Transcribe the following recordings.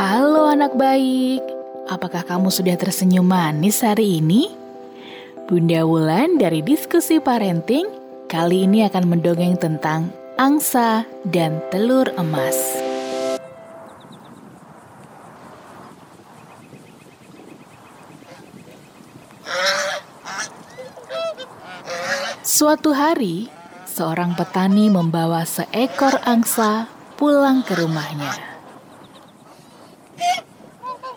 Halo anak baik, apakah kamu sudah tersenyum manis hari ini? Bunda Wulan dari diskusi parenting kali ini akan mendongeng tentang angsa dan telur emas. Suatu hari, seorang petani membawa seekor angsa pulang ke rumahnya.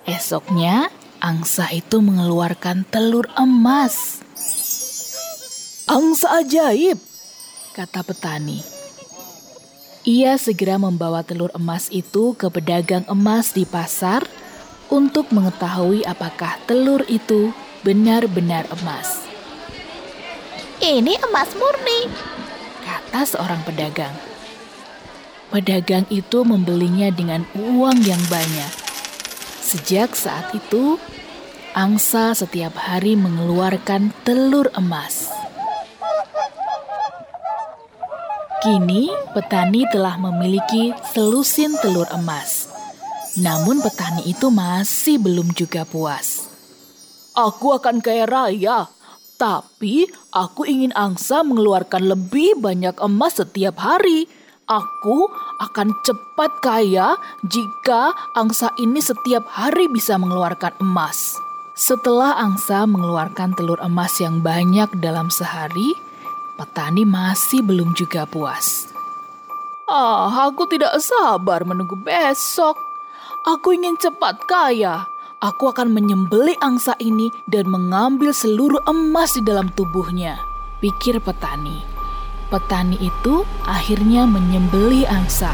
Esoknya, angsa itu mengeluarkan telur emas. Angsa ajaib, kata petani. Ia segera membawa telur emas itu ke pedagang emas di pasar untuk mengetahui apakah telur itu benar-benar emas. Ini emas murni, kata seorang pedagang. Pedagang itu membelinya dengan uang yang banyak. Sejak saat itu, angsa setiap hari mengeluarkan telur emas. Kini, petani telah memiliki selusin telur emas. Namun petani itu masih belum juga puas. Aku akan kaya raya, tapi aku ingin angsa mengeluarkan lebih banyak emas setiap hari. Aku akan cepat kaya jika angsa ini setiap hari bisa mengeluarkan emas. Setelah angsa mengeluarkan telur emas yang banyak dalam sehari, petani masih belum juga puas. Ah, aku tidak sabar menunggu besok. Aku ingin cepat kaya. Aku akan menyembeli angsa ini dan mengambil seluruh emas di dalam tubuhnya, pikir petani. Petani itu akhirnya menyembeli angsa.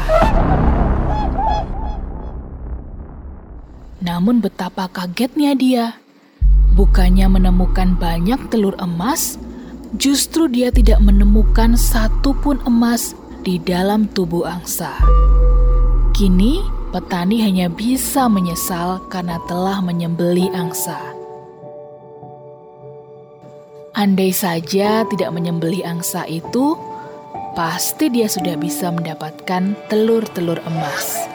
Namun betapa kagetnya dia. Bukannya menemukan banyak telur emas, justru dia tidak menemukan satu pun emas di dalam tubuh angsa. Kini, petani hanya bisa menyesal karena telah menyembeli angsa. Andai saja tidak menyembeli angsa itu, pasti dia sudah bisa mendapatkan telur-telur emas.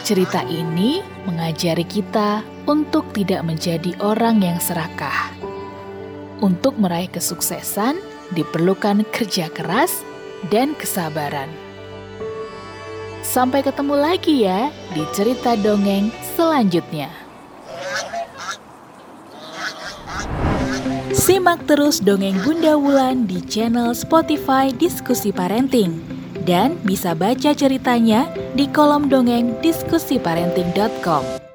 Cerita ini mengajari kita untuk tidak menjadi orang yang serakah. Untuk meraih kesuksesan, diperlukan kerja keras dan kesabaran. Sampai ketemu lagi ya di cerita dongeng selanjutnya. Simak terus dongeng Bunda Wulan di channel Spotify Diskusi Parenting dan bisa baca ceritanya di kolom dongeng diskusiparenting.com.